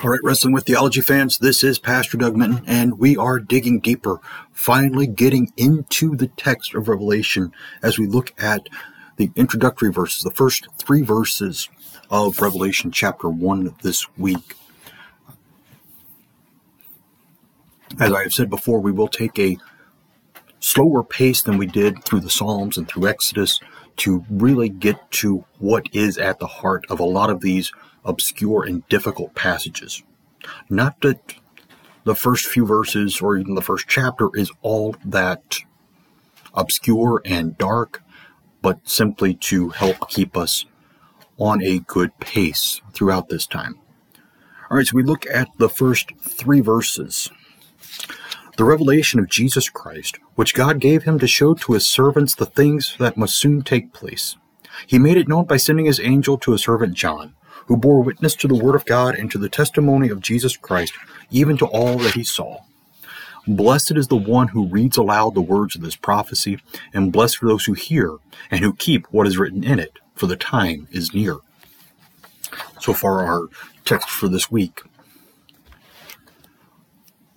All right, Wrestling with Theology fans, this is Pastor Doug Minton, and we are digging deeper, finally getting into the text of Revelation as we look at the introductory verses, the first three verses of Revelation chapter 1 this week. As I have said before, we will take a slower pace than we did through the Psalms and through Exodus to really get to what is at the heart of a lot of these obscure and difficult passages. Not that the first few verses or even the first chapter is all that obscure and dark, but simply to help keep us on a good pace throughout this time. All right, so we look at the first three verses. The revelation of Jesus Christ, which God gave him to show to his servants the things that must soon take place. He made it known by sending his angel to his servant John who bore witness to the word of God and to the testimony of Jesus Christ, even to all that he saw. Blessed is the one who reads aloud the words of this prophecy, and blessed are those who hear and who keep what is written in it, for the time is near. So far, our text for this week.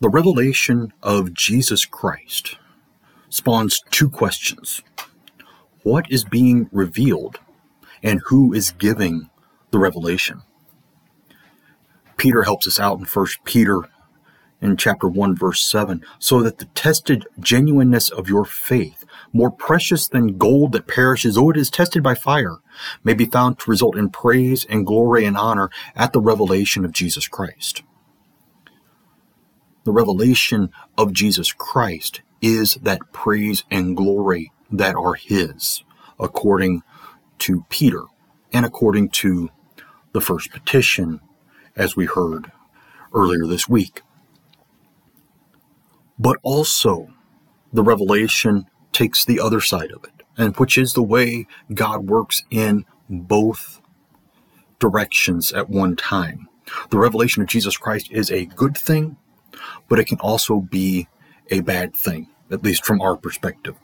The revelation of Jesus Christ spawns two questions What is being revealed, and who is giving the revelation. Peter helps us out in 1 Peter in chapter 1 verse 7 so that the tested genuineness of your faith more precious than gold that perishes though it is tested by fire may be found to result in praise and glory and honor at the revelation of Jesus Christ. The revelation of Jesus Christ is that praise and glory that are his according to Peter and according to the first petition, as we heard earlier this week. But also, the revelation takes the other side of it, and which is the way God works in both directions at one time. The revelation of Jesus Christ is a good thing, but it can also be a bad thing, at least from our perspective.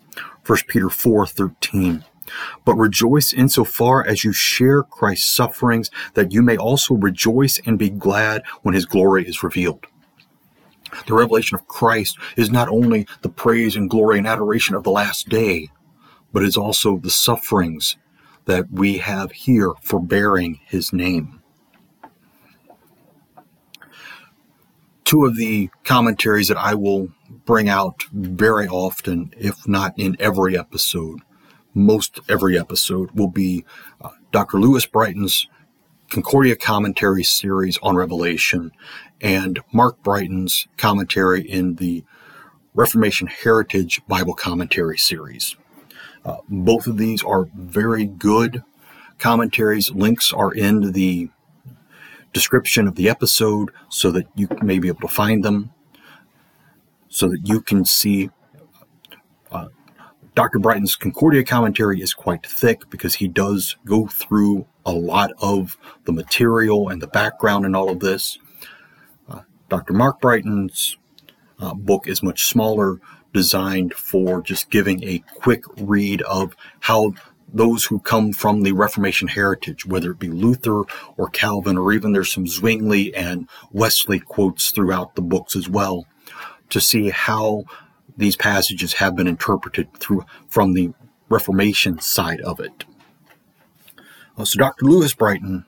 1 Peter 4:13 but rejoice insofar as you share Christ's sufferings, that you may also rejoice and be glad when his glory is revealed. The revelation of Christ is not only the praise and glory and adoration of the last day, but is also the sufferings that we have here for bearing his name. Two of the commentaries that I will bring out very often, if not in every episode, most every episode will be uh, Dr. Louis Brighton's Concordia commentary series on Revelation and Mark Brighton's commentary in the Reformation Heritage Bible Commentary series. Uh, both of these are very good commentaries. Links are in the description of the episode so that you may be able to find them, so that you can see Dr. Brighton's Concordia commentary is quite thick because he does go through a lot of the material and the background and all of this. Uh, Dr. Mark Brighton's uh, book is much smaller, designed for just giving a quick read of how those who come from the Reformation heritage, whether it be Luther or Calvin, or even there's some Zwingli and Wesley quotes throughout the books as well, to see how these passages have been interpreted through from the Reformation side of it. Uh, so Dr. Louis Brighton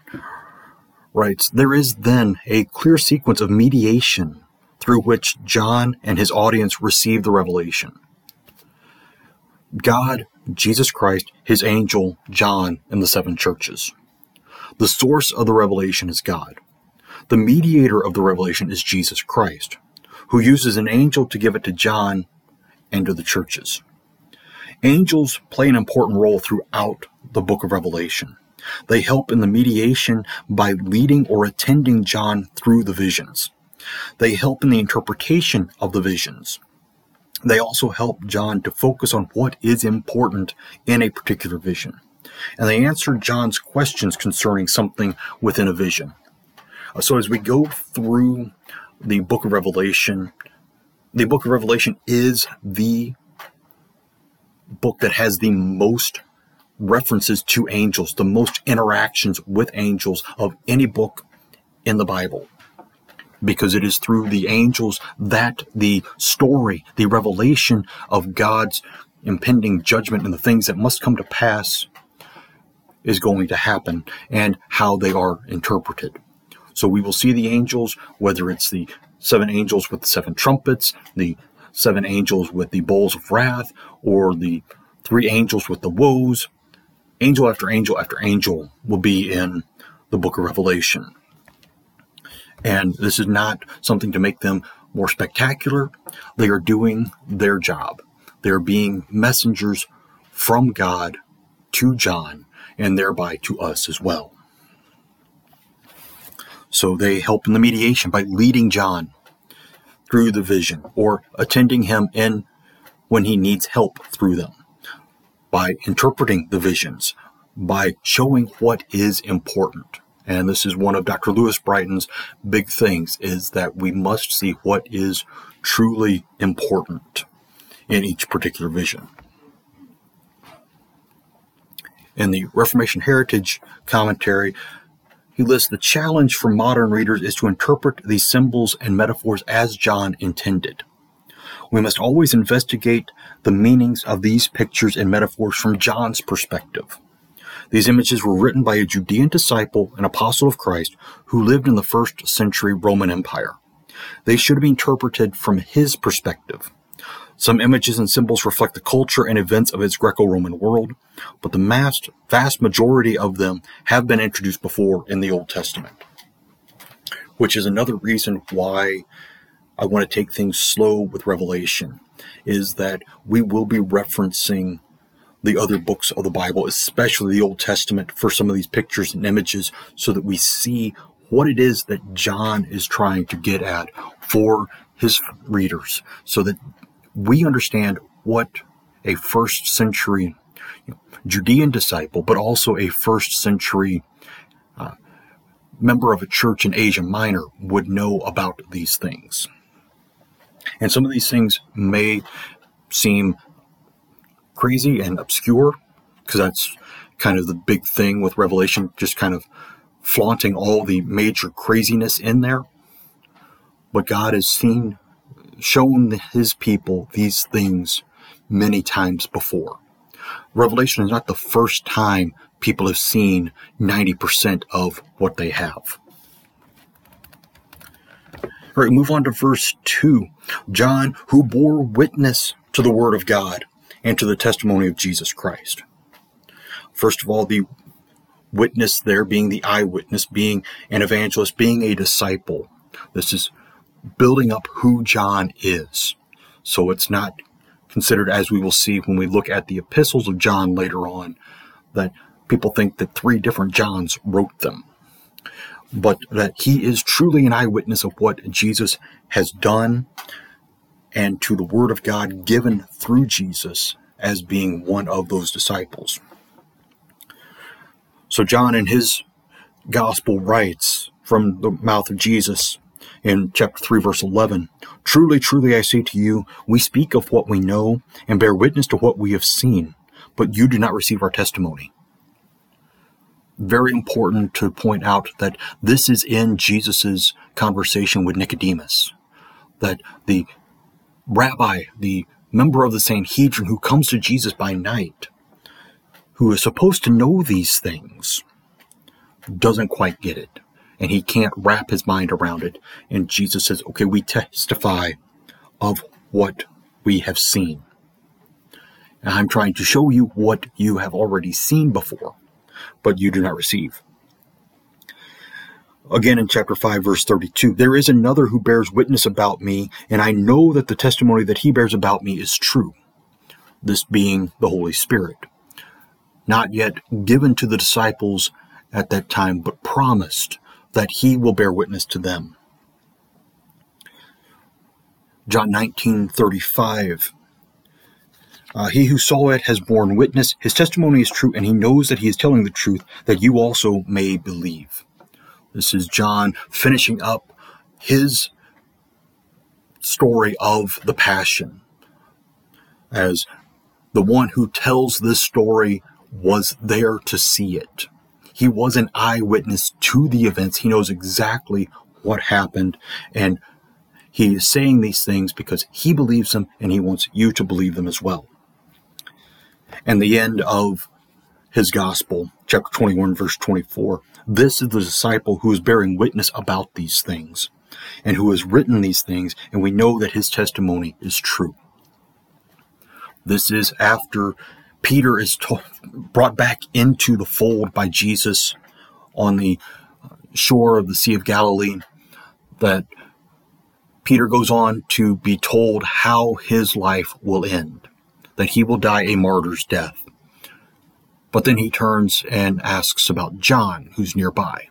writes, There is then a clear sequence of mediation through which John and his audience receive the revelation. God, Jesus Christ, his angel, John, and the seven churches. The source of the revelation is God. The mediator of the revelation is Jesus Christ, who uses an angel to give it to John and to the churches. Angels play an important role throughout the book of Revelation. They help in the mediation by leading or attending John through the visions. They help in the interpretation of the visions. They also help John to focus on what is important in a particular vision. And they answer John's questions concerning something within a vision. Uh, so as we go through the book of Revelation, the book of Revelation is the book that has the most references to angels, the most interactions with angels of any book in the Bible. Because it is through the angels that the story, the revelation of God's impending judgment and the things that must come to pass is going to happen and how they are interpreted. So we will see the angels, whether it's the seven angels with the seven trumpets, the seven angels with the bowls of wrath, or the three angels with the woes. Angel after angel after angel will be in the book of Revelation. And this is not something to make them more spectacular. They are doing their job. They are being messengers from God to John and thereby to us as well. So they help in the mediation by leading John through the vision or attending him in when he needs help through them, by interpreting the visions, by showing what is important. And this is one of Dr. Louis Brighton's big things is that we must see what is truly important in each particular vision. In the Reformation Heritage commentary, he lists the challenge for modern readers is to interpret these symbols and metaphors as John intended. We must always investigate the meanings of these pictures and metaphors from John's perspective. These images were written by a Judean disciple and apostle of Christ who lived in the first century Roman Empire. They should be interpreted from his perspective. Some images and symbols reflect the culture and events of its Greco-Roman world, but the vast, vast majority of them have been introduced before in the Old Testament. Which is another reason why I want to take things slow with Revelation, is that we will be referencing the other books of the Bible, especially the Old Testament, for some of these pictures and images, so that we see what it is that John is trying to get at for his readers, so that we understand what a first century Judean disciple, but also a first century uh, member of a church in Asia Minor would know about these things. And some of these things may seem crazy and obscure because that's kind of the big thing with Revelation, just kind of flaunting all the major craziness in there. But God has seen shown his people these things many times before. Revelation is not the first time people have seen 90% of what they have. All right, move on to verse 2. John, who bore witness to the word of God and to the testimony of Jesus Christ. First of all, the witness there being the eyewitness, being an evangelist, being a disciple. This is building up who John is. So it's not considered, as we will see when we look at the epistles of John later on, that people think that three different Johns wrote them. But that he is truly an eyewitness of what Jesus has done and to the Word of God given through Jesus as being one of those disciples. So, John in his gospel writes from the mouth of Jesus in chapter 3, verse 11. Truly, truly, I say to you, we speak of what we know and bear witness to what we have seen, but you do not receive our testimony. Very important to point out that this is in Jesus' conversation with Nicodemus. That the rabbi, the member of the Sanhedrin who comes to Jesus by night, who is supposed to know these things, doesn't quite get it and he can't wrap his mind around it. And Jesus says, okay, we testify of what we have seen. And I'm trying to show you what you have already seen before, but you do not receive. Again in chapter 5, verse 32, there is another who bears witness about me, and I know that the testimony that he bears about me is true. This being the Holy Spirit. Not yet given to the disciples at that time, but promised that he will bear witness to them. John 19:35 uh, he who saw it has borne witness his testimony is true and he knows that he is telling the truth that you also may believe this is John finishing up his story of the passion as the one who tells this story was there to see it he was an eyewitness to the events. He knows exactly what happened. And he is saying these things because he believes them and he wants you to believe them as well. And the end of his gospel, chapter 21, verse 24. This is the disciple who is bearing witness about these things and who has written these things, and we know that his testimony is true. This is after Peter is to- brought back into the fold by Jesus on the shore of the Sea of Galilee, that Peter goes on to be told how his life will end, that he will die a martyr's death. But then he turns and asks about John, who's nearby.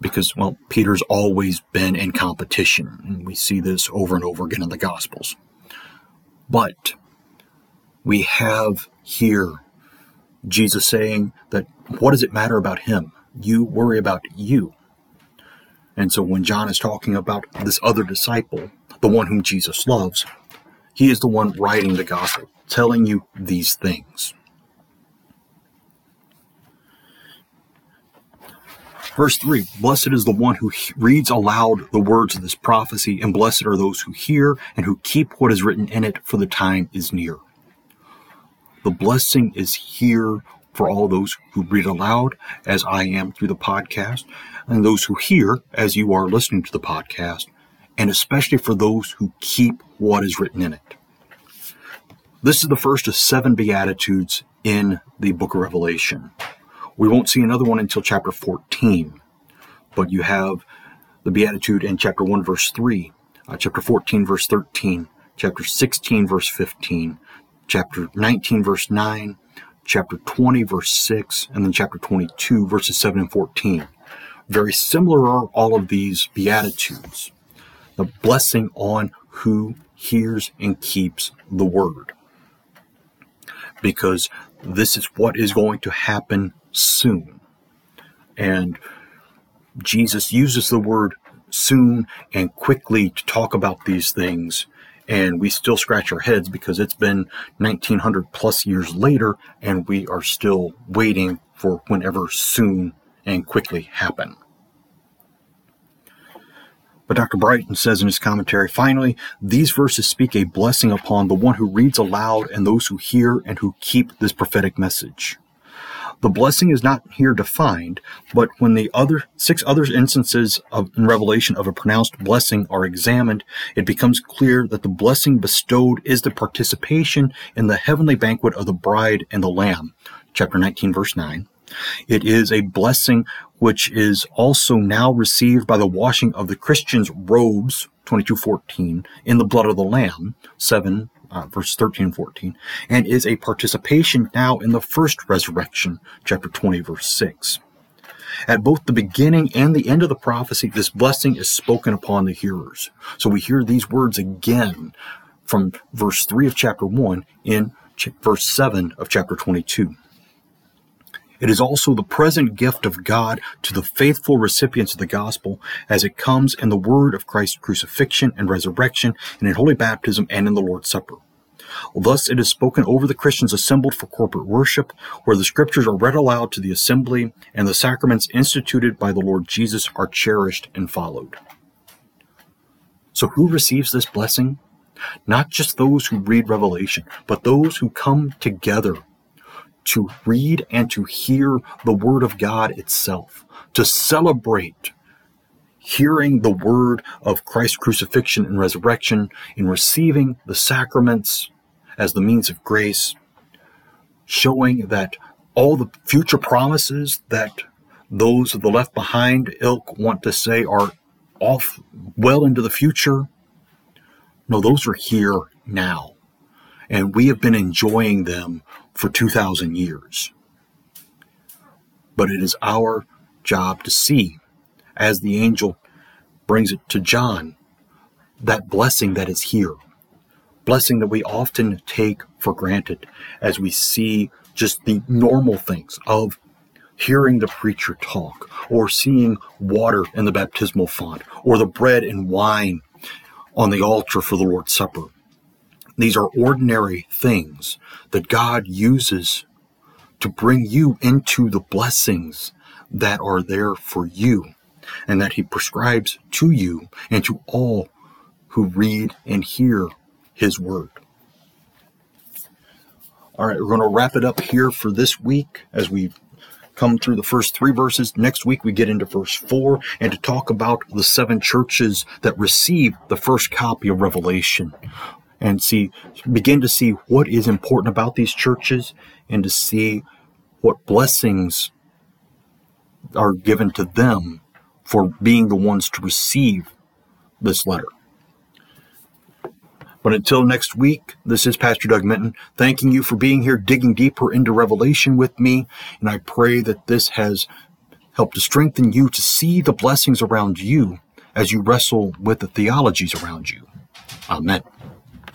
Because, well, Peter's always been in competition, and we see this over and over again in the Gospels. But we have here Jesus saying that what does it matter about him? You worry about you. And so when John is talking about this other disciple, the one whom Jesus loves, he is the one writing the gospel, telling you these things. Verse 3 Blessed is the one who reads aloud the words of this prophecy, and blessed are those who hear and who keep what is written in it, for the time is near. The blessing is here for all those who read aloud, as I am through the podcast, and those who hear as you are listening to the podcast, and especially for those who keep what is written in it. This is the first of seven Beatitudes in the book of Revelation. We won't see another one until chapter 14, but you have the Beatitude in chapter 1, verse 3, uh, chapter 14, verse 13, chapter 16, verse 15, chapter 19, verse 9, chapter 20, verse 6, and then chapter 22, verses 7 and 14. Very similar are all of these Beatitudes. The blessing on who hears and keeps the word. Because this is what is going to happen soon. And Jesus uses the word soon and quickly to talk about these things and we still scratch our heads because it's been 1900 plus years later and we are still waiting for whenever soon and quickly happen. But Dr. Brighton says in his commentary, finally, these verses speak a blessing upon the one who reads aloud and those who hear and who keep this prophetic message. The blessing is not here defined, but when the other six other instances of in Revelation of a pronounced blessing are examined, it becomes clear that the blessing bestowed is the participation in the heavenly banquet of the bride and the lamb. Chapter 19 verse 9. It is a blessing which is also now received by the washing of the Christian's robes, 2214, in the blood of the Lamb, 7 uh, verse 13 and 14, and is a participation now in the first resurrection, chapter 20, verse 6. At both the beginning and the end of the prophecy, this blessing is spoken upon the hearers. So we hear these words again from verse 3 of chapter 1 in ch- verse 7 of chapter 22. It is also the present gift of God to the faithful recipients of the gospel as it comes in the word of Christ's crucifixion and resurrection and in holy baptism and in the Lord's Supper. Thus it is spoken over the Christians assembled for corporate worship, where the scriptures are read aloud to the assembly and the sacraments instituted by the Lord Jesus are cherished and followed. So who receives this blessing? Not just those who read Revelation, but those who come together to read and to hear the Word of God itself, to celebrate hearing the word of Christ's crucifixion and resurrection, in receiving the sacraments as the means of grace, showing that all the future promises that those of the left behind ilk want to say are off well into the future. No, those are here now. And we have been enjoying them for 2,000 years. But it is our job to see, as the angel brings it to John, that blessing that is here. Blessing that we often take for granted as we see just the normal things of hearing the preacher talk, or seeing water in the baptismal font, or the bread and wine on the altar for the Lord's Supper. These are ordinary things that God uses to bring you into the blessings that are there for you. and that he prescribes to you and to all who read and hear his word. All right, we're going to wrap it up here for this week as we come through the first three verses. Next week, we get into verse four and to talk about the seven churches that received the first copy of Revelation and see, begin to see what is important about these churches and to see what blessings are given to them for being the ones to receive this letter. But until next week, this is Pastor Doug Minton, thanking you for being here, digging deeper into Revelation with me. And I pray that this has helped to strengthen you to see the blessings around you as you wrestle with the theologies around you. Amen.